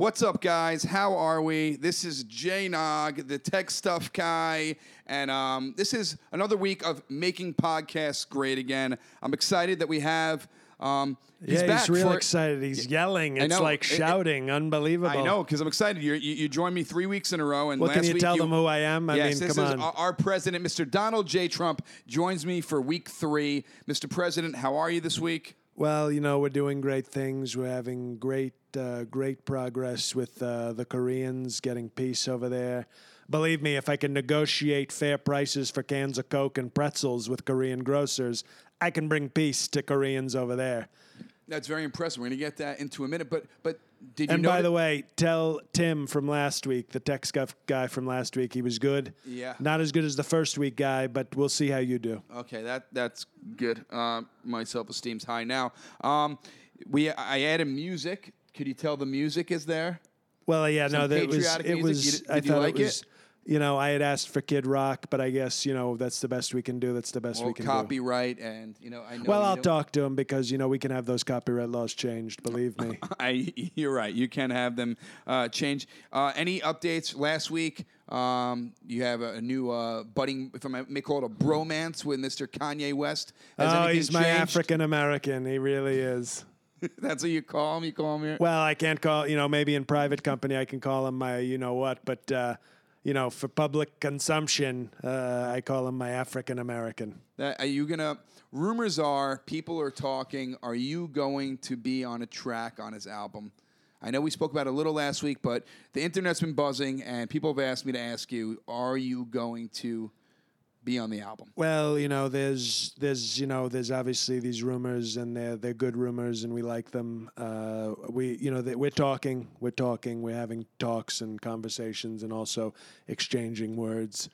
What's up, guys? How are we? This is Jay Nog, the tech stuff guy, and um, this is another week of making podcasts great again. I'm excited that we have. Um, he's yeah, he's real excited. He's yelling. It's like It- it- shouting. Unbelievable. I know because I'm excited. You're, you you joined me three weeks in a row, and Well, last can you tell them who I am? I yes, mean, this come is on. our president, Mr. Donald J. Trump, joins me for week three. Mr. President, how are you this week? Well, you know, we're doing great things. We're having great, uh, great progress with uh, the Koreans getting peace over there. Believe me, if I can negotiate fair prices for cans of Coke and pretzels with Korean grocers, I can bring peace to Koreans over there. That's very impressive. We're going to get that into a minute, but but did you And by that- the way, tell Tim from last week, the tech scuff guy from last week, he was good. Yeah. Not as good as the first week guy, but we'll see how you do. Okay, that that's good. Um, my self esteem's high now. Um, we I added music. Could you tell the music is there? Well, yeah, no, Some that was it music? was. You d- I did you thought like it was. You know, I had asked for Kid Rock, but I guess you know that's the best we can do. That's the best Well, we can do. copyright and you know I know. Well, I'll know- talk to him because you know we can have those copyright laws changed. Believe me. I, you're right. You can have them uh, change. Uh, any updates last week? Um, you have a, a new uh, budding, if I may call it a bromance with Mr. Kanye West. Has oh, he's my? African American. He really is. That's what you call him. You call him. Your, Well, I can't call you know maybe in private company I can call him my you know what, but uh, you know for public consumption uh, I call him my African American. Are you gonna? Rumors are people are talking. Are you going to be on a track on his album? I know we spoke about it a little last week, but the internet's been buzzing, and people have asked me to ask you: Are you going to be on the album? Well, you know, there's there's you know there's obviously these rumors, and they're they're good rumors, and we like them. Uh, we you know that we're talking, we're talking, we're having talks and conversations, and also exchanging words.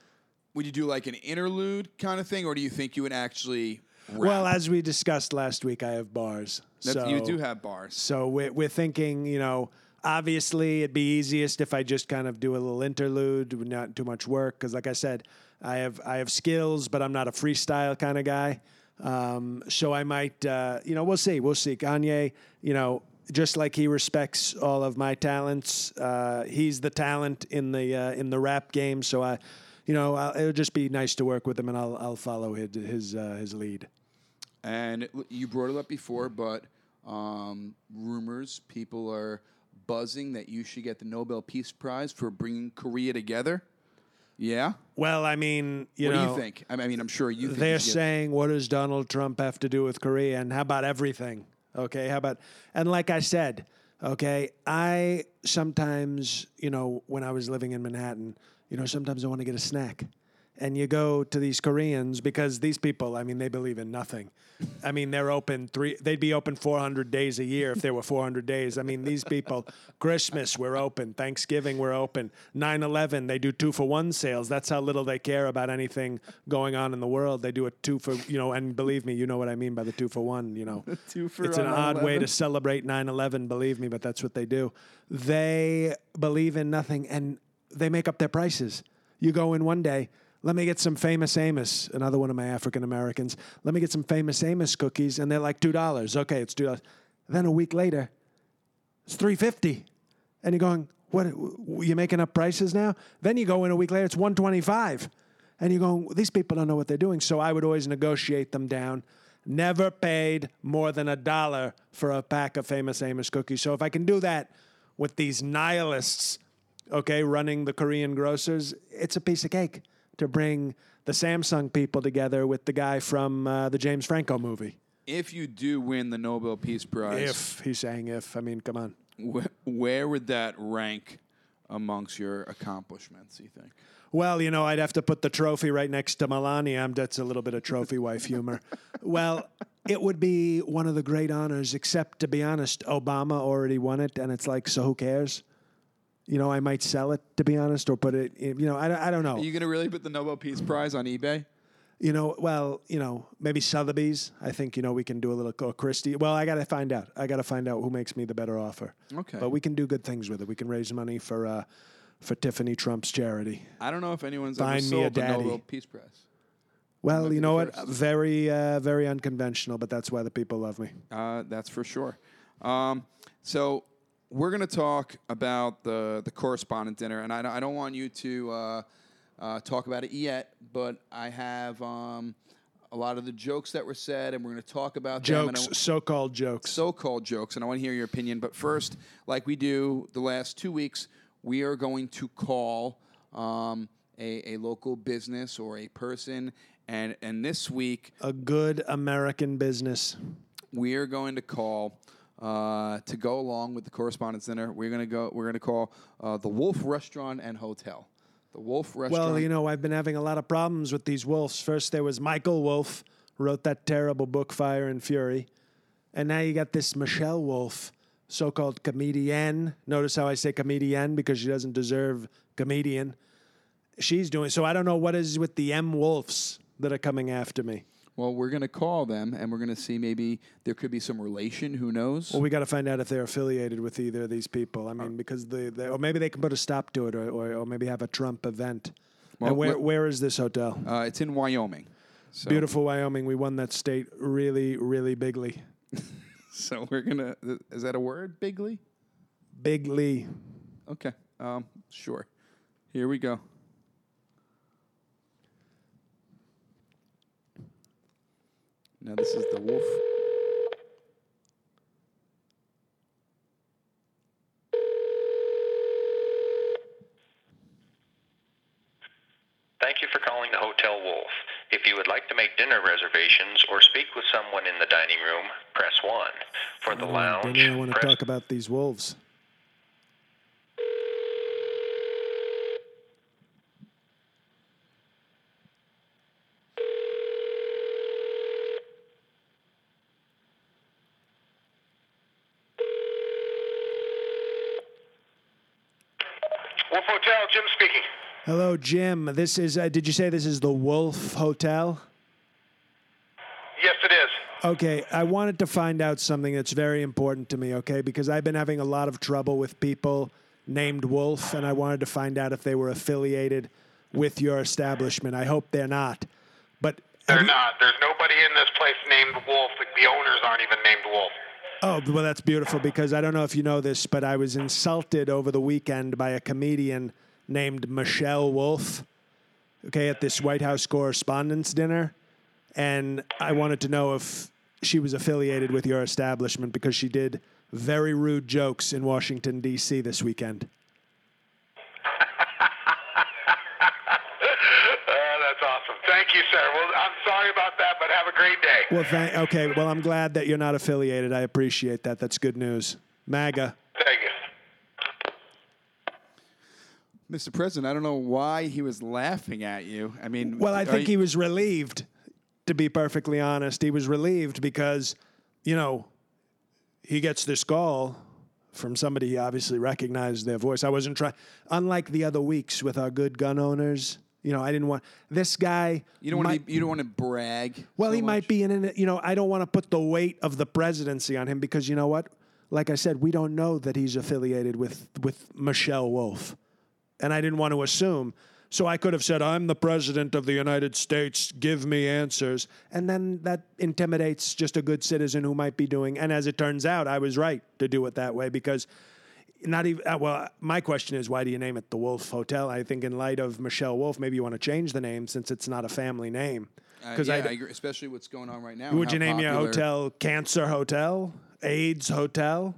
Would you do like an interlude kind of thing, or do you think you would actually? Rap? Well, as we discussed last week, I have bars. That's- so you do have bars. So we're we're thinking, you know. Obviously, it'd be easiest if I just kind of do a little interlude, not too much work. Because, like I said, I have I have skills, but I'm not a freestyle kind of guy. Um, so I might, uh, you know, we'll see, we'll see. Kanye, you know, just like he respects all of my talents, uh, he's the talent in the uh, in the rap game. So I, you know, I'll, it'll just be nice to work with him, and I'll I'll follow his his, uh, his lead. And you brought it up before, but um, rumors, people are buzzing that you should get the Nobel Peace Prize for bringing Korea together. Yeah. Well, I mean, you what know, do you think? I mean, I'm sure you. Think they're you saying, what does Donald Trump have to do with Korea? And how about everything? Okay, how about, and like I said, okay, I sometimes, you know, when I was living in Manhattan, you know, sometimes I want to get a snack. And you go to these Koreans because these people, I mean, they believe in nothing. I mean, they're open three, they'd be open 400 days a year if there were 400 days. I mean, these people, Christmas, we're open. Thanksgiving, we're open. 9 11, they do two for one sales. That's how little they care about anything going on in the world. They do a two for, you know, and believe me, you know what I mean by the two for one, you know. two for It's an odd way to celebrate 9 11, believe me, but that's what they do. They believe in nothing and they make up their prices. You go in one day, let me get some famous Amos, another one of my African Americans. Let me get some famous Amos cookies, and they're like two dollars. Okay, it's two dollars. Then a week later, it's three fifty, and you're going, "What? w- You making up prices now?" Then you go in a week later, it's one twenty five, and you're going, "These people don't know what they're doing." So I would always negotiate them down. never paid more than a dollar for a pack of famous Amos cookies. So if I can do that with these nihilists, okay, running the Korean grocers, it's a piece of cake to bring the Samsung people together with the guy from uh, the James Franco movie. If you do win the Nobel Peace Prize, If he's saying if, I mean, come on. wh- where would that rank amongst your accomplishments? You think? Well, you know, I'd have to put the trophy right next to Melania. I'm- That's a little bit of trophy wife humor. Well, it would be one of the great honors, except to be honest, Obama already won it, and it's like, so who cares? You know, I might sell it, to be honest, or put it, in, you know, I, don't- I don't know. Are you gonna really put the Nobel Peace Prize on eBay? You know, well, you know, maybe Sotheby's. I think, you know, we can do a little or Christie. Well, I got to find out. I got to find out who makes me the better offer. Okay. But we can do good things with it. We can raise money for uh, for Tiffany Trump's charity. I don't know if anyone's ever Find me a the daddy. Nobel Peace Prize. Well, you know what? first. Very, uh, very unconventional, but that's why the people love me. Uh, that's for sure. Um, so we're going to talk about the the correspondent dinner, and I, don't- I don't want you to uh, uh, talk about it yet, but I have um, a lot of the jokes that were said, and we're going to talk about Jokes, so-called jokes. so-called jokes, and I want to hear your opinion. But first, like we do the last two weeks, we are going to call um, a, a local business or a person, and and this week a good American business. we are going to call uh, to go along with the correspondence dinner. We're going to go. We're going to call uh, the Wolf Restaurant and Hotel. The Wolf Restaurant. Well, you know, I've been having a lot of problems with these wolves. First, there was Michael Wolff, wrote that terrible book, Fire and Fury. And now you got this Michelle Wolf, so called comedian. Notice how I say comedian because she doesn't deserve comedian. She's doing so. I don't know what is with the M Wolves that are coming after me. Well, we're going to call them, and we're going to see maybe there could be some relation. Who knows? Well, we got to find out if they're affiliated with either of these people. I mean, because the, the or maybe they can put a stop to it, or, or, or maybe have a Trump event. Well, and where let- where is this hotel? uh, it's in Wyoming. So, Beautiful Wyoming. We won that state really, really bigly. So we're gonna. Is that a word? Bigly. Bigly. Okay. Um. Sure. Here we go. Now this is the wolf. Thank you for calling the Hotel Wolf. If you would like to make dinner reservations or speak with someone in the dining room, press 1. For the oh, lounge, Then I want to press talk about these wolves. Wolf Hotel, Jim speaking. Hello, Jim. This is. Uh, did you say this is the Wolf Hotel? Yes, it is. Okay, I wanted to find out something that's very important to me. Okay, because I've been having a lot of trouble with people named Wolf, and I wanted to find out if they were affiliated with your establishment. I hope they're not. But They're you- not. There's nobody in this place named Wolf. The, the owners aren't even named Wolf. Oh, well, that's beautiful because I don't know if you know this, but I was insulted over the weekend by a comedian named Michelle Wolf, okay, at this White House Correspondents' Dinner. And I wanted to know if she was affiliated with your establishment because she did very rude jokes in Washington, D.C. this weekend. Uh, that's awesome. Thank you, sir. Well, I'm sorry about that, but have a great day. Well, thank, okay, well, I'm glad that you're not affiliated. I appreciate that. That's good news. MAGA. Thank you. Mr. President, I don't know why he was laughing at you. I mean, Well, I think you- he was relieved, to be perfectly honest. He was relieved because, you know, he gets this call from somebody he obviously recognized their voice. I wasn't trying, unlike the other weeks with our good gun owners, you know, I didn't want this guy. You don't want to. You don't want to brag. well, so he might be in it. You know, I don't want to put the weight of the presidency on him because you know what? Like I said, we don't know that he's affiliated with with Michelle Wolf, and I didn't want to assume. So I could have said, "I'm the president of the United States. Give me answers," and then that intimidates just a good citizen who might be doing. And as it turns out, I was right to do it that way because not even uh, well my question is why do you name it the wolf hotel i think in light of michelle wolf maybe you want to change the name since it's not a family name Uh, Because yeah, I, I agree, especially what's going on right now. would you name your hotel Cancer Hotel, AIDS Hotel,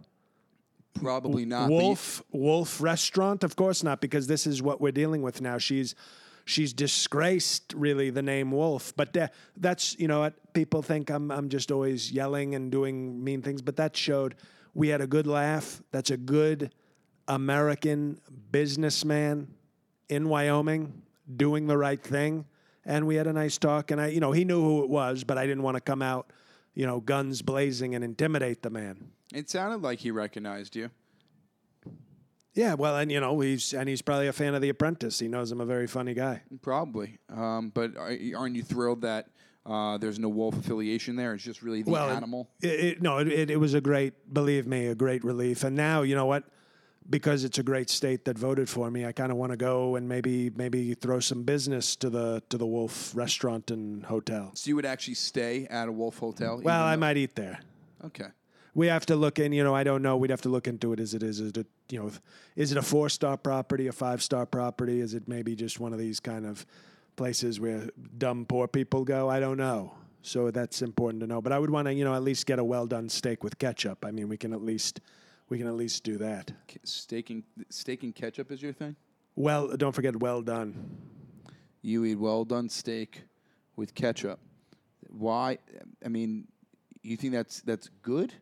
Probably not. but you- Wolf Wolf Restaurant? Of course not, because this is what we're dealing with now. She's she's disgraced really the name Wolf, but uh, that's you know what people think I'm I'm just always yelling and doing mean things, but that showed we had a good laugh. That's a good American businessman in Wyoming doing the right thing, and we had a nice talk. And I, you know, he knew who it was, but I didn't want to come out, you know, guns blazing and intimidate the man. It sounded like he recognized you. Yeah, well, and you know, he's and he's probably a fan of The Apprentice. He knows I'm a very funny guy. Probably. Um, but are, aren't you thrilled that uh, there's no wolf affiliation there? It's just really the well, animal. It, it, no, it, it, was a great, believe me, a great relief. And now, you know what? Because it's a great state that voted for me, I kind of want to go and maybe maybe throw some business to the to the Wolf restaurant and hotel. so you would actually stay at a wolf hotel? Well, I might eat there. Okay. We have to look in. You know, I don't know. We'd have to look into it. Is it is it a, you know, is it a four star property, a five star property? Is it maybe just one of these kind of places where dumb poor people go? I don't know. So that's important to know. But I would want to, you know, at least get a well done steak with ketchup. I mean, we can at least we can at least do that. K- Steak and, steak and ketchup is your thing? Well, don't forget well done. You eat well done steak with ketchup. Why? I mean, you think that's that's good?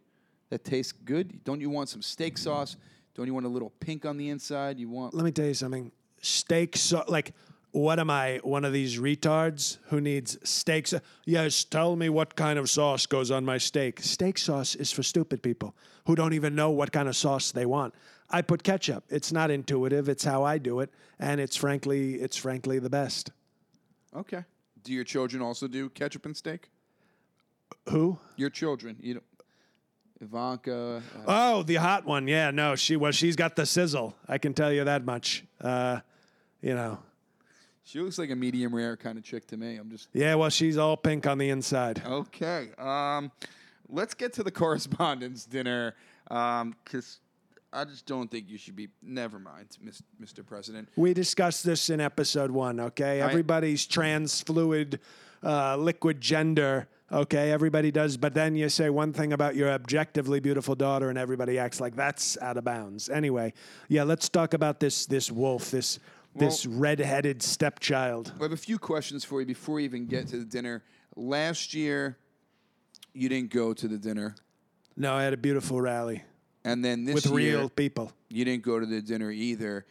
That tastes good? Don't you want some steak sauce? Don't you want a little pink on the inside? You want Let me tell you something. Steak so like what am I, one of these retards who needs steak sauce? Yes, tell me what kind of sauce goes on my steak. Steak sauce is for stupid people who don't even know what kind of sauce they want. I put ketchup. It's not intuitive, it's how I do it, and it's frankly it's frankly the best. okay. Do your children also do ketchup and steak? Who? Your children, you know, Ivanka. Uh, Oh, the hot one. Yeah, no, she well, she's got the sizzle. I can tell you that much. Uh, you know. She looks like a medium rare kind of chick to me. I'm just Yeah, well, she's all pink on the inside. okay. Um, let's get to the correspondence dinner because I just don't think you should be. Never mind, Mis- Mr. President. We discussed this in episode one, okay? Everybody's trans fluid, uh, liquid gender, okay? Everybody does, but then you say one thing about your objectively beautiful daughter, and everybody acts like that's out of bounds. Anyway, yeah, let's talk about this this wolf, this this red-headed stepchild. I have a few questions for you before we even get to the dinner. Last year, you didn't go to the dinner, No, I had a beautiful rally and then this with year, real people. you didn't go to the dinner either.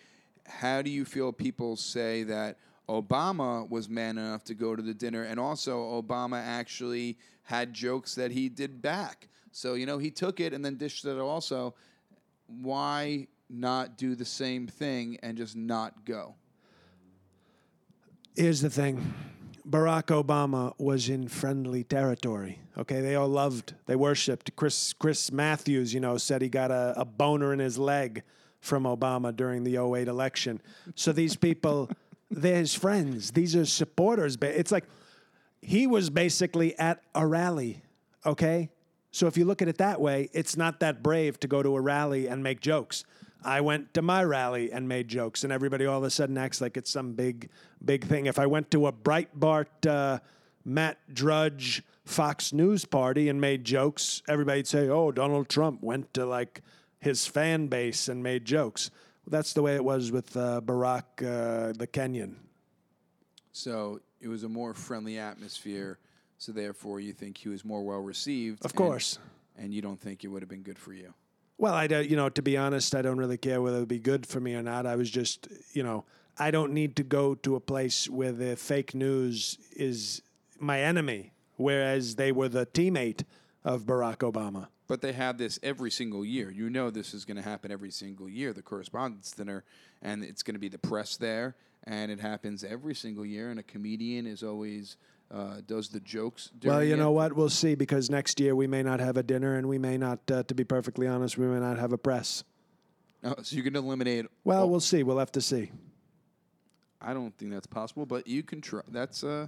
How do you feel people say that Obama was man enough to go to the dinner, and also Obama actually had jokes that he did back? So you know he took it and then dished it also. Why not do the same thing and just not go? Here's the thing. Barack Obama was in friendly territory. Okay, they all loved, they worshipped. Chris Chris Matthews, you know, said he got a, a boner in his leg from Obama during the 08 election. So these people, they're his friends. These are supporters. It's like he was basically at a rally. Okay, so if you look at it that way, it's not that brave to go to a rally and make jokes. I went to my rally and made jokes, and everybody all of a sudden acts like it's some big, big thing. If I went to a Breitbart, uh, Matt Drudge, Fox News party and made jokes, everybody'd say, "Oh, Donald Trump went to like his fan base and made jokes." That's the way it was with uh, Barack, uh, the Kenyan. So it was a more friendly atmosphere. So therefore, you think he was more well received. Of and- course. And you don't think it would have been good for you. Well, I don't, you know, to be honest, I don't really care whether it would be good for me or not. I was just, you know, I don't need to go to a place where the fake news is my enemy, whereas they were the teammate of Barack Obama. But they have this every single year. You know this is going to happen every single year, the correspondence dinner, and it's going to be the press there, and it happens every single year. And a comedian is always uh, does the jokes. Well, you know what? We'll see because next year we may not have a dinner and we may not, uh, to be perfectly honest, we may not have a press. Oh, so you can eliminate. Well, all- we'll see. We'll have to see. I don't think that's possible, but you can try. That's uh,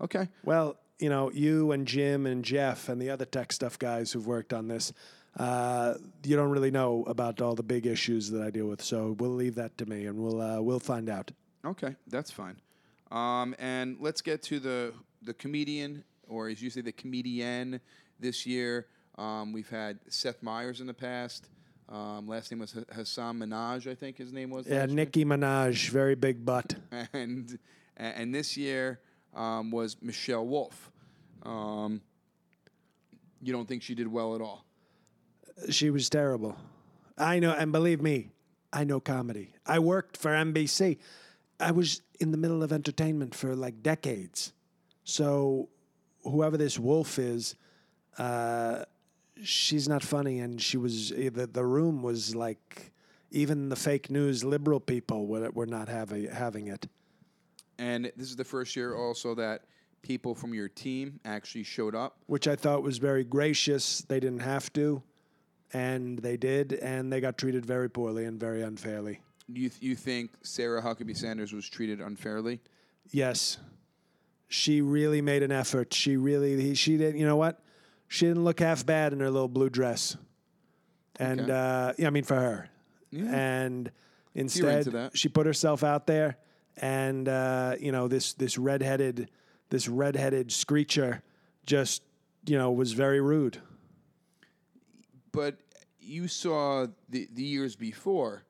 okay. Well, you know, you and Jim and Jeff and the other tech stuff guys who've worked on this, uh, you don't really know about all the big issues that I deal with. So we'll leave that to me, and we'll uh, we'll find out. Okay, that's fine. Um, and let's get to the the comedian, or as you say, the comedian this year. Um, we've had Seth Meyers in the past. Um, last name was Ha- Hasan Minaj, I think his name was. Yeah, year. Nicki Minaj, very big butt. and and this year um, was Michelle Wolf. Um, you don't think she did well at all? She was terrible. I know, and believe me, I know comedy. I worked for NBC. I was in the middle of entertainment for like decades. So, whoever this wolf is, uh, she's not funny, and she was the the room was like even the fake news liberal people were, were not having having it. And this is the first year also that people from your team actually showed up. which I thought was very gracious. They didn't have to, and they did, and they got treated very poorly and very unfairly. You you think Sarah Huckabee Sanders was treated unfairly? Yes, she really made an effort. She really she didn't. You know what? She didn't look half bad in her little blue dress, and Okay. uh, yeah, I mean for her. Yeah. And instead, she put herself out there, and uh, you know this this redheaded this redheaded screecher just you know was very rude. but you saw the the years before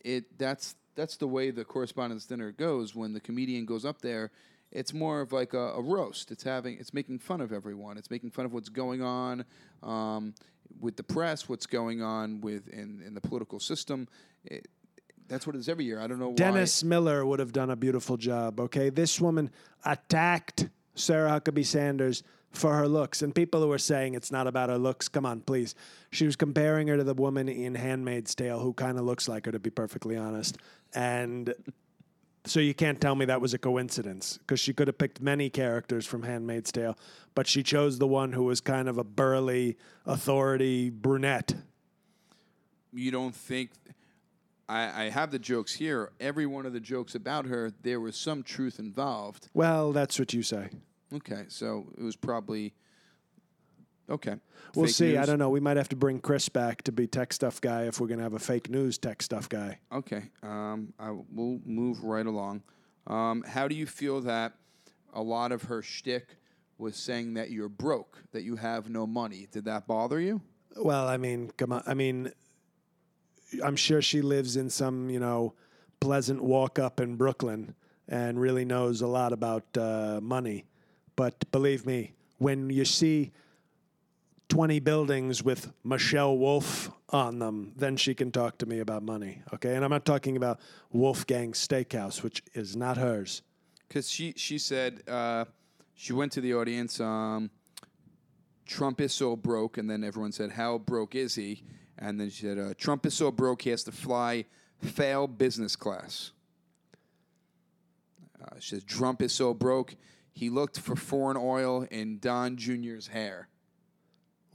it that's that's the way the correspondence dinner goes when the comedian goes up there it's more of like a, a roast it's having it's making fun of everyone it's making fun of what's going on um, with the press what's going on with in, in the political system it, that's what it is every year i don't know why. Dennis Miller would have done a beautiful job. Okay, this woman attacked Sarah Huckabee Sanders for her looks, and people who were saying it's not about her looks, come on, please. She was comparing her to the woman in *Handmaid's Tale*, who kind of looks like her, to be perfectly honest. And so you can't tell me that was a coincidence, because she could have picked many characters from *Handmaid's Tale*, but she chose the one who was kind of a burly, authority brunette. you don't think I, I have the jokes here every one of the jokes about her there was some truth involved Well, that's what you say. Okay, so it was probably okay. We'll Fake see. I don't know. We might have to bring Chris back to be tech stuff guy if we're going to have a fake news tech stuff guy. Okay, um, I will move right along. Um, how do you feel that a lot of her shtick was saying that you're broke, that you have no money? Did that bother you? Well, I mean, come on. I mean, I'm sure she lives in some, you know, pleasant walk up in Brooklyn and really knows a lot about uh, money. But believe me, when you see 20 buildings with Michelle Wolf on them, then she can talk to me about money. Okay. And I'm not talking about Wolfgang Steakhouse, which is not hers. Because she she said uh, she went to the audience. Um, Trump is so broke, and then everyone said, "How broke is he?" And then she said, uh, "Trump is so broke he has to fly fail business class." Uh, she says, "Trump is so broke he looked for foreign oil in Don Jr.'s hair."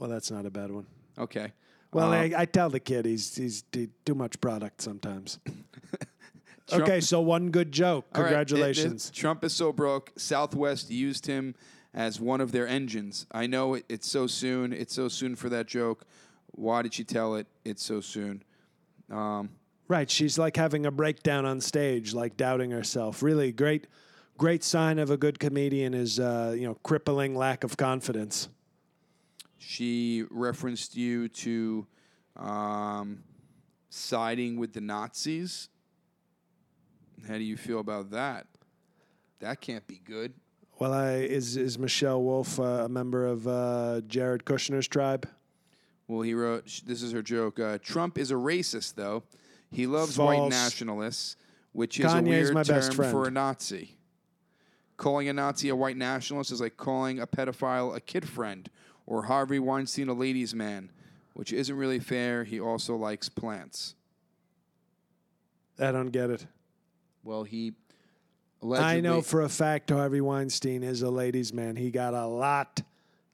Well, that's not a bad one. Okay. Well, Um, I, I tell the kid he's he's too much product sometimes. Trump- okay, so one good joke. All right, it- it- Congratulations. Trump is so broke. Southwest used him as one of their engines. I know it, it's so soon. It's so soon for that joke. Why did she tell it? It's so soon. Um, right, she's like having a breakdown on stage, like doubting herself. Really great, great sign of a good comedian is uh, you know crippling lack of confidence. She referenced you to um, siding with the Nazis. How do you feel about that? That can't be good. Well, I, is is Michelle Wolf uh, a member of uh, Jared Kushner's tribe? Well, he wrote, this is her joke. Uh, Trump is a racist, though. He loves white nationalists, which is a weird my term best friend. for a Nazi. Calling a Nazi a white nationalist is like calling a pedophile a kid friend or Harvey Weinstein a ladies' man, which isn't really fair. He also likes plants. I don't get it. Well, he allegedly. I know for a fact Harvey Weinstein is a ladies' man. He got a lot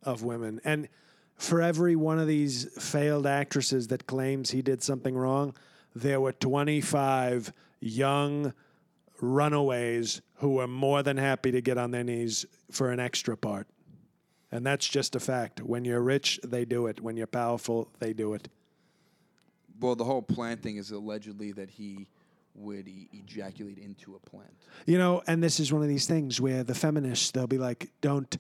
of women. And for every one of these failed actresses that claims he did something wrong, there were 25 young runaways who were more than happy to get on their knees for an extra part. And that's just a fact. When you're rich, they do it. When you're powerful, they do it. Well, the whole plant thing is allegedly that he would e- ejaculate into a plant. You know, and this is one of these things where the feminists they'll be like, "Don't,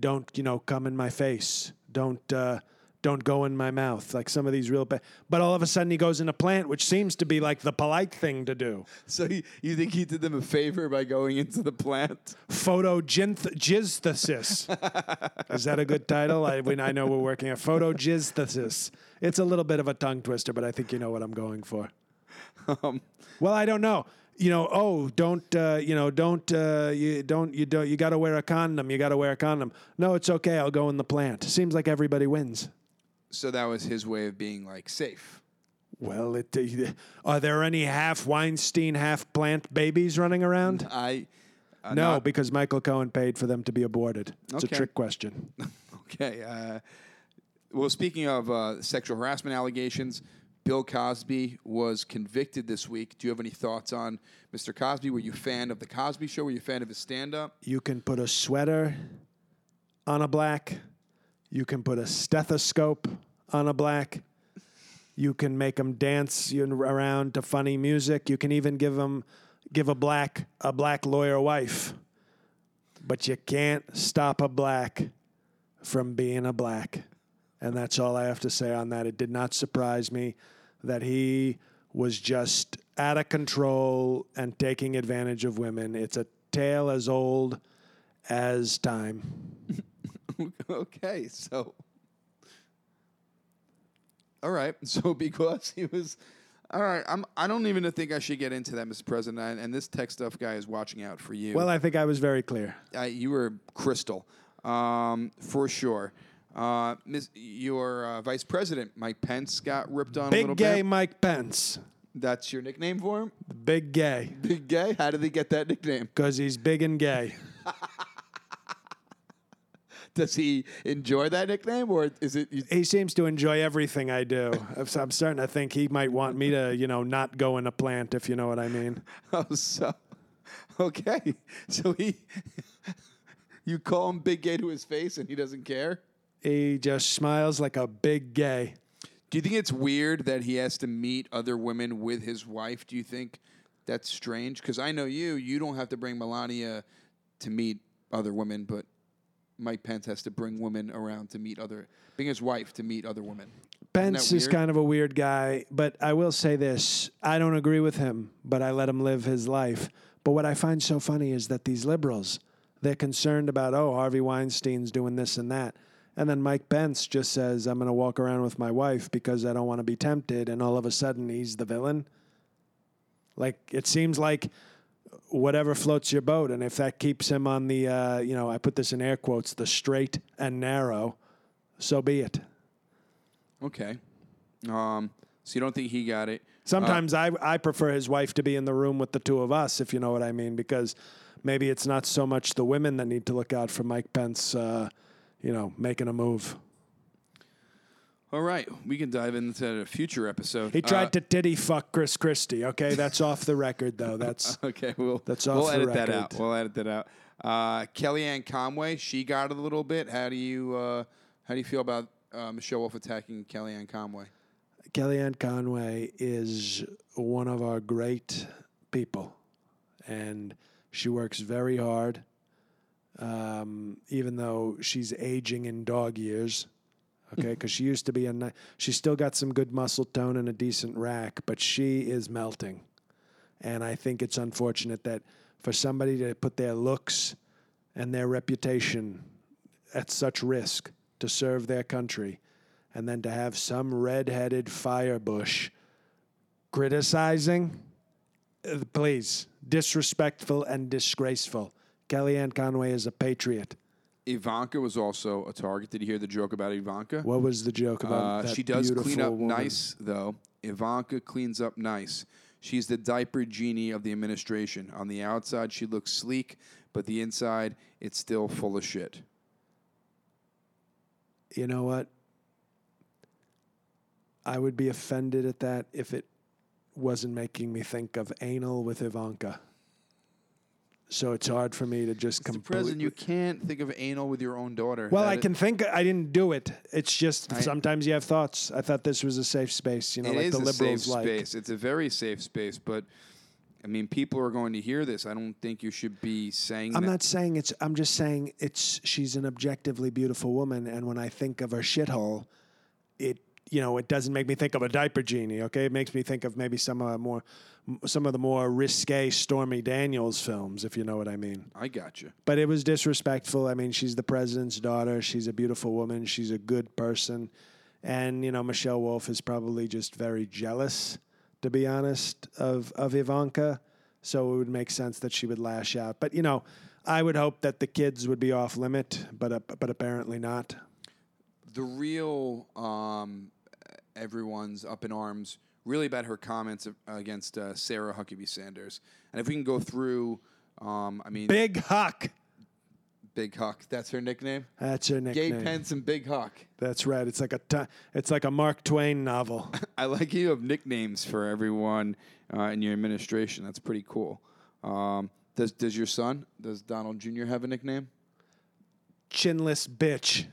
don't, you know, come in my face. Don't, uh, don't go in my mouth." Like some of these real, ba- but all of a sudden he goes in a plant, which seems to be like the polite thing to do. So you, you think he did them a favor by going into the plant? Photogynthesis. is that a good title? I, when I know we're working at photogynthesis. It's a little bit of a tongue twister, but I think you know what I'm going for. Um, Well, I don't know. You know, oh, don't uh, you know? Don't uh, you don't you don't you got to wear a condom? You got to wear a condom. No, it's okay. I'll go in the plant. Seems like everybody wins. So that was his way of being like safe. Well, it, uh, are there any half Weinstein, half plant babies running around? I uh, no, not- because Michael Cohen paid for them to be aborted. It's Okay. a trick question. Okay. Uh, well, speaking of uh, sexual harassment allegations, Bill Cosby was convicted this week. Do you have any thoughts on Mr. Cosby? Were you a fan of the Cosby Show? Were you a fan of his stand-up? You can put a sweater on a black. You can put a stethoscope on a black. You can make them dance around to funny music. You can even give them give a black a black lawyer wife. But you can't stop a black from being a black. And that's all I have to say on that. It did not surprise me that he was just out of control and taking advantage of women. It's a tale as old as time. okay, so all right, so because he was all right, I'm. I don't even think I should get into that, Mr. President. And, this tech stuff guy is watching out for you. Well, I think I was very clear. uh, you were crystal, um, for sure. Uh, Ms., your uh, vice president, Mike Pence, got ripped on a little Big gay bit. Mike Pence. That's your nickname for him? Big gay. Big gay? How did they get that nickname? Because he's big and gay. Does he enjoy that nickname, or is it? You, He seems to enjoy everything I do. I'm starting to think he might want me to, you know, not go in a plant, if you know what I mean. oh, so okay. So he, you call him big gay to his face, and he doesn't care. He just smiles like a big gay. Do you think it's weird that he has to meet other women with his wife? Do you think that's strange? Because I know you, you don't have to bring Melania to meet other women, but Mike Pence has to bring women around to meet other, bring his wife to meet other women. Pence is kind of a weird guy, but I will say this. I don't agree with him, but I let him live his life. But what I find so funny is that these liberals, they're concerned about, oh, Harvey Weinstein's doing this and that. And then Mike Pence just says, I'm going to walk around with my wife because I don't want to be tempted. And all of a sudden, he's the villain. Like, it seems like whatever floats your boat. And if that keeps him on the, uh, you know, I put this in air quotes, the straight and narrow, so be it. Okay. Um, so you don't think he got it? Sometimes I, I prefer his wife to be in the room with the two of us, if you know what I mean, because maybe it's not so much the women that need to look out for Mike Pence, uh, you know, making a move. All right, we can dive into a future episode. He tried Uh, to titty fuck Chris Christie. Okay, that's off the record though. That's Okay, we'll That's off we'll edit that out. record. We'll edit that out. Uh, Kellyanne Conway, she got it a little bit. How do you uh, how do you feel about uh, Michelle Wolf attacking Kellyanne Conway? Kellyanne Conway is one of our great people, and she works very hard. Um, even though she's aging in dog years, okay, because she used to be a, ni- she's still got some good muscle tone and a decent rack, but she is melting, and I think it's unfortunate that for somebody to put their looks and their reputation at such risk to serve their country, and then to have some red-headed firebush criticizing, uh, please, disrespectful and disgraceful. Kellyanne Conway is a patriot. Ivanka was also a target. Did you hear the joke about Ivanka? What was the joke about Uh, she does clean up woman? nice, though. Ivanka cleans up nice. She's the diaper genie of the administration. On the outside, she looks sleek, but the inside, it's still full of shit. You know what? I would be offended at that if it wasn't making me think of anal with Ivanka. So it's hard for me to just Mr. completely. President, you can't think of anal with your own daughter. Well, That I is- can think I didn't do it. It's just I- sometimes you have thoughts. I thought this was a safe space, you know, It like is the a safe like. space. It's a very safe space, but I mean, people are going to hear this. I don't think you should be saying I'm that. not saying it's. I'm just saying it's. She's an objectively beautiful woman, and when I think of her shithole, it you know it doesn't make me think of a diaper genie. Okay, it makes me think of maybe some uh, more, some of the more risque Stormy Daniels films, if you know what I mean. I got you. But it was disrespectful. I mean, she's the president's daughter. She's a beautiful woman. She's a good person, and you know Michelle Wolf is probably just very jealous, to be honest, of of Ivanka. So it would make sense that she would lash out. But you know, I would hope that the kids would be off limit, but uh, but apparently not. The real um, everyone's up in arms really about her comments against uh, Sarah Huckabee Sanders. And if we can go through, um, I mean, Big Huck. Big Huck. That's her nickname. That's her nickname. Gay. Pence and Big Huck. That's right. It's like a it's like a Mark Twain novel. I like you have nicknames for everyone uh, in your administration. That's pretty cool. Um, does does your son, does Donald Jr. have a nickname? Chinless bitch.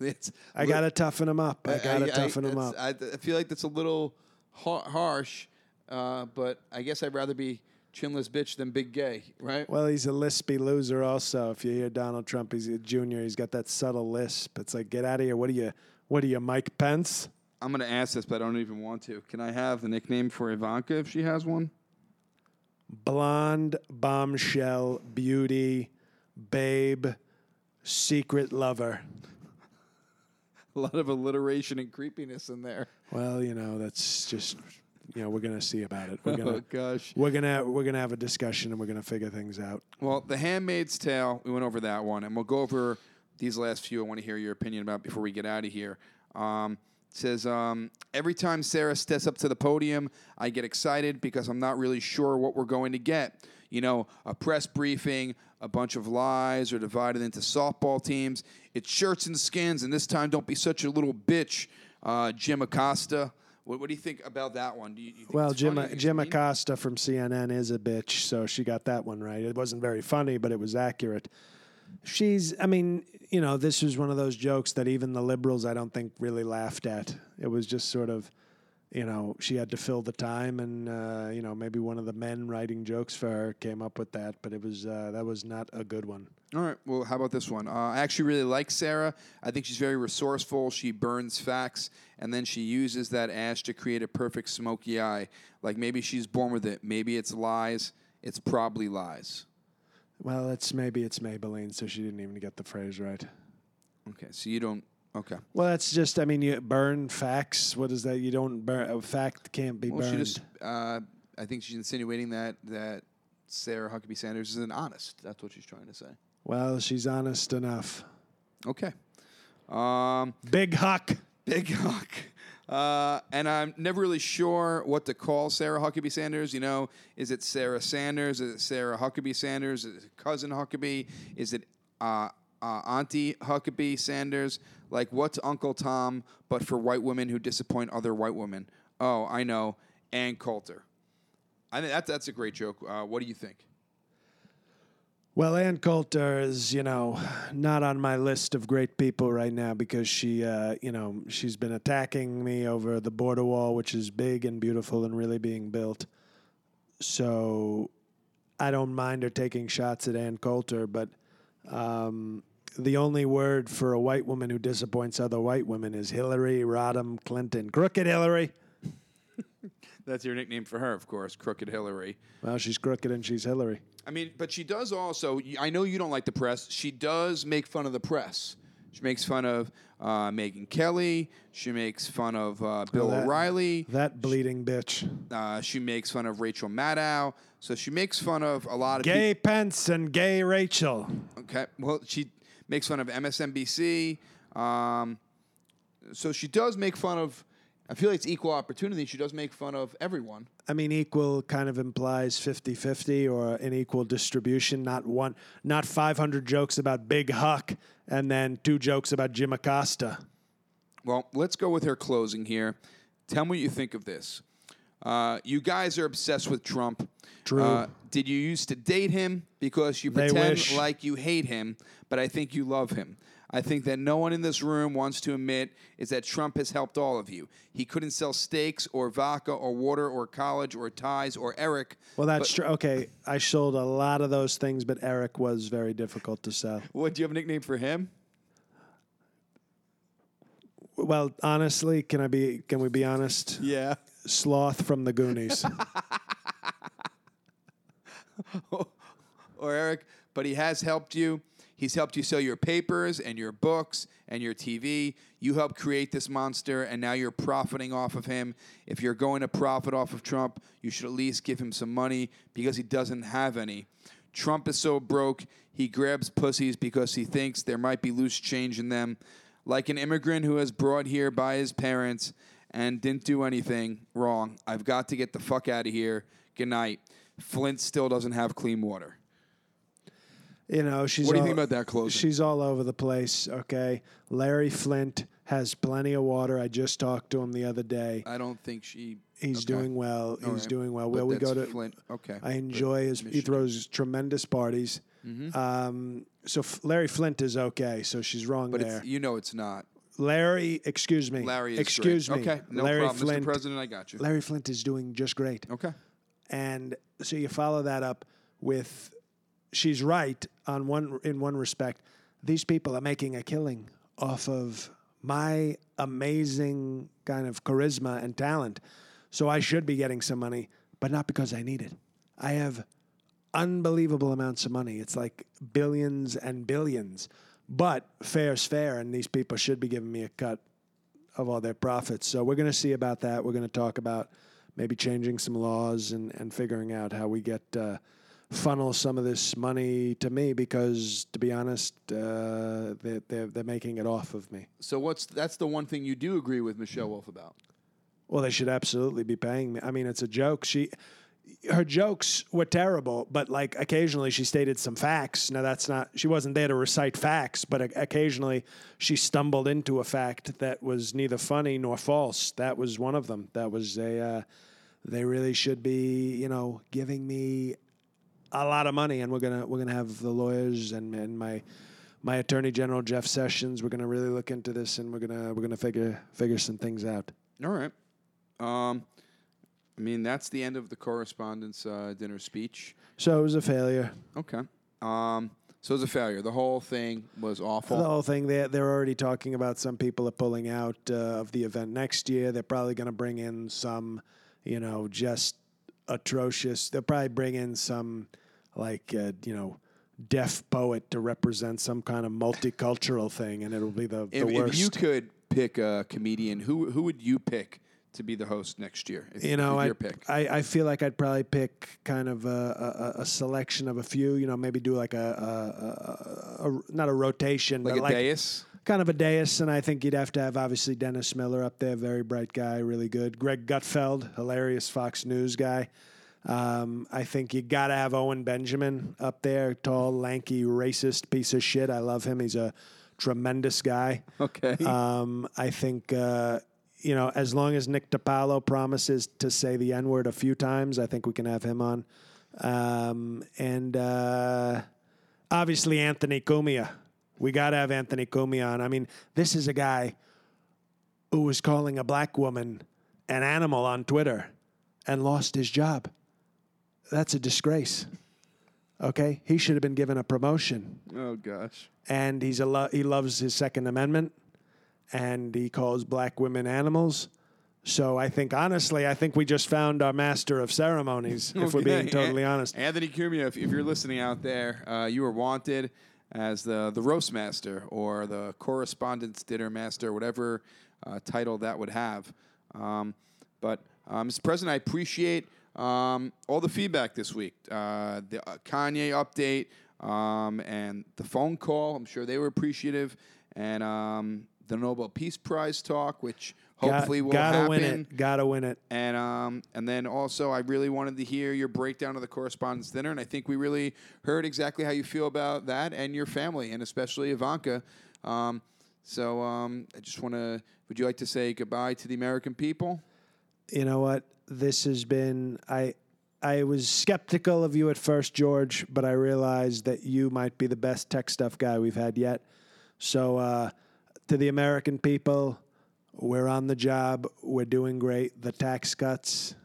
It's I gotta toughen him up. I gotta toughen him up. I, I feel like that's a little har- harsh, uh, but I guess I'd rather be chinless bitch than big gay, right? Well, he's a lispy loser. Also, if you hear Donald Trump, he's a junior. He's got that subtle lisp. It's like, get out of here. What are you? What are you, Mike Pence? I'm gonna ask this, but I don't even want to. Can I have the nickname for Ivanka if she has one? Blonde, bombshell, beauty, babe, secret lover. A lot of alliteration and creepiness in there. Well, you know, that's just, you know, we're gonna see about it. We're gonna, Oh gosh. we're gonna, we're gonna have a discussion and we're gonna figure things out. Well, The Handmaid's Tale, we went over that one, and we'll go over these last few. I want to hear your opinion about before we get out of here. Um, it says um, every time Sarah steps up to the podium, I get excited because I'm not really sure what we're going to get. You know, a press briefing, a bunch of lies, or divided into softball teams. It's shirts and skins, and this time, don't be such a little bitch, uh, Jim Acosta. What, what do you think about that one? Do you, Well, Jim, funny? You think it's Jim? Acosta from CNN is a bitch, so she got that one right. It wasn't very funny, but it was accurate. She's, I mean, you know, this was one of those jokes that even the liberals, I don't think, really laughed at. It was just sort of, you know, she had to fill the time, and uh, you know, maybe one of the men writing jokes for her came up with that, but it was uh, that was not a good one. All right. Well, how about this one? Uh, I actually really like Sarah. I think she's very resourceful. She burns facts, and then she uses that ash to create a perfect smoky eye. Like maybe she's born with it. Maybe it's lies. It's probably lies. Well, it's maybe it's Maybelline, so she didn't even get the phrase right. Okay. So you don't. Okay. Well, that's just, I mean, you burn facts. What is that? You don't burn a fact can't be Well, burned. she just. Uh, I think she's insinuating that that Sarah Huckabee Sanders isn't honest. That's what she's trying to say. Well, she's honest enough. Okay. Um, Big Huck. Big Huck. Uh, and I'm never really sure what to call Sarah Huckabee Sanders. You know, is it Sarah Sanders? Is it Sarah Huckabee Sanders? Is it cousin Huckabee? Is it uh, uh, Auntie Huckabee Sanders? Like, what's Uncle Tom but for white women who disappoint other white women? Oh, I know. Ann Coulter. I think that, that's a great joke. Uh, what do you think? Well, Ann Coulter is, you know, not on my list of great people right now because she, uh, you know, she's been attacking me over the border wall, which is big and beautiful and really being built. So I don't mind her taking shots at Ann Coulter, but um, the only word for a white woman who disappoints other white women is Hillary Rodham Clinton. Crooked Hillary. That's your nickname for her, of course, Crooked Hillary. Well, she's crooked and she's Hillary. I mean, but she does also. I know you don't like the press. She does make fun of the press. She makes fun of uh, Megyn Kelly. She makes fun of uh, Bill that- O'Reilly. That bleeding bitch. Uh, she makes fun of Rachel Maddow. So she makes fun of a lot of Gay Pence and gay Rachel. Okay. Well, she makes fun of MSNBC. Um, so she does make fun of. I feel like it's equal opportunity. She does make fun of everyone. I mean, equal kind of implies 50 50 or an equal distribution, not one, not 500 jokes about Big Huck and then two jokes about Jim Acosta. Well, let's go with her closing here. Tell me what you think of this. Uh, you guys are obsessed with Trump. True. Uh, did you used to date him because you They pretend wish. like you hate him, but I think you love him? I think that no one in this room wants to admit is that Trump has helped all of you. He couldn't sell steaks or vodka or water or college or ties or Eric. Well, that's true. Okay, I sold a lot of those things, but Eric was very difficult to sell. What do you have a nickname for him? Well, honestly, can I be? Can we be honest? Yeah. Sloth from the Goonies. or Eric, but he has helped you. He's helped you sell your papers and your books and your TV. You helped create this monster, and now you're profiting off of him. If you're going to profit off of Trump, you should at least give him some money because he doesn't have any. Trump is so broke, he grabs pussies because he thinks there might be loose change in them. Like an immigrant who was brought here by his parents and didn't do anything wrong. I've got to get the fuck out of here. Good night. Flint still doesn't have clean water. You know, she's. What do you all- think about that closing? She's all over the place. Okay, Larry Flynt has plenty of water. I just talked to him the other day. I don't think she. He's okay. doing well. He's All right. doing well. But Will we go to Flint? Okay. I enjoy his. He throws tremendous parties. Mm-hmm. Um, so F- Larry Flynt is okay. So she's wrong But there. you know it's not. Larry, excuse me. Larry is excuse great. me. Okay, no Larry problem, Flint. Mr. President. I got you. Larry Flynt is doing just great. Okay. And so you follow that up with she's right on one in one respect. These people are making a killing off of my amazing kind of charisma and talent. So I should be getting some money, but not because I need it. I have unbelievable amounts of money. It's like billions and billions. But fair's fair, and these people should be giving me a cut of all their profits. So we're going to see about that. We're going to talk about maybe changing some laws and, and figuring out how we get uh, funnel some of this money to me because, to be honest, uh, they, they're, they're making it off of me. So what's that's the one thing you do agree with Michelle Wolf about? Well, they should absolutely be paying me. I mean, it's a joke. She, her jokes were terrible, but like occasionally she stated some facts. Now that's not. She wasn't there to recite facts, but occasionally she stumbled into a fact that was neither funny nor false. That was one of them. That was a. Uh, they really should be, you know, giving me a lot of money, and we're gonna we're gonna have the lawyers and and my my attorney general Jeff Sessions. We're gonna really look into this, and we're gonna we're gonna figure figure some things out. All right. Um, I mean that's the end of the correspondence uh, dinner speech. So it was a failure. Okay. Um, so it was a failure. The whole thing was awful. The whole thing, they they're already talking about some people are pulling out uh, of the event next year. They're probably going to bring in some, you know, just atrocious. They'll probably bring in some, like, uh, you know, deaf poet to represent some kind of multicultural thing, and it'll be the, the if, worst. if you could pick a comedian, who who would you pick to be the host next year? If, you know, I, pick. I I feel like I'd probably pick kind of a, a, a selection of a few. You know, maybe do like a, a, a, a not a rotation, like but a like dais. kind of a dais, and I think you'd have to have obviously Dennis Miller up there, very bright guy, really good. Greg Gutfeld, hilarious Fox News guy. Um, I think you got to have Owen Benjamin up there, tall, lanky, racist piece of shit. I love him. He's a tremendous guy. Okay. Um, I think uh, you know, as long as Nick DiPaolo promises to say the N word a few times, I think we can have him on. Um, and uh, obviously Anthony Cumia. We got to have Anthony Cumia on. I mean, this is a guy who was calling a black woman an animal on Twitter and lost his job. That's a disgrace. Okay, he should have been given a promotion oh gosh. and he's a lo- he loves his Second Amendment, and he calls black women animals. So I think honestly, I think we just found our master of ceremonies. If we're being totally honest, Anthony Cumia, if, if you're listening out there, uh, you are wanted as the the roast master or the correspondence dinner master, whatever uh, title that would have. Um, but uh, Mr. President, I appreciate um, all the feedback this week. Uh, the uh, Kanye update um, and the phone call. I'm sure they were appreciative, and um, the Nobel Peace Prize talk, which hopefully will gotta happen. win it. Gotta win it. And um, and then also, I really wanted to hear your breakdown of the correspondence dinner, and I think we really heard exactly how you feel about that and your family, and especially Ivanka. Um, so um, I just want to. Would you like to say goodbye to the American people? You know what? This has been I. I was skeptical of you at first, George, but I realized that you might be the best tech stuff guy we've had yet. So, uh, to the American people, we're on the job. We're doing great. The tax cuts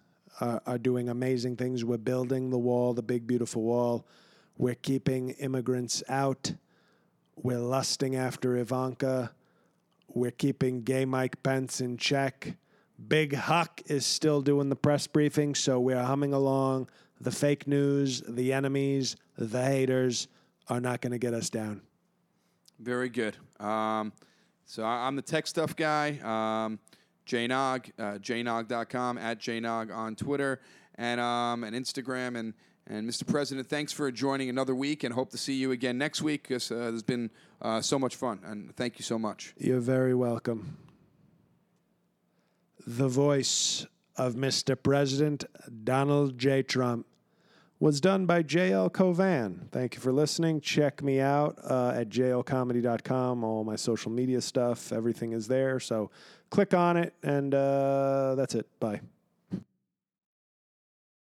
are, are doing amazing things. We're building the wall, the big, beautiful wall. We're keeping immigrants out. We're lusting after Ivanka. We're keeping gay Mike Pence in check. Big Huck is still doing the press briefing, so we're humming along. The fake news, the enemies, the haters are not going to get us down. Very good. Um, so I'm the tech stuff guy. Um, jnog, uh, jnog.com, at jnog on Twitter and um, and Instagram. And, and Mr. President, thanks for joining another week and hope to see you again next week because uh, there's been uh, so much fun. And thank you so much. You're very welcome. The voice of Mr. President Donald J. Trump was done by JL Covan. Thank you for listening. Check me out uh, at jlcomedy.com. All my social media stuff, everything is there. So click on it, and uh, that's it. Bye.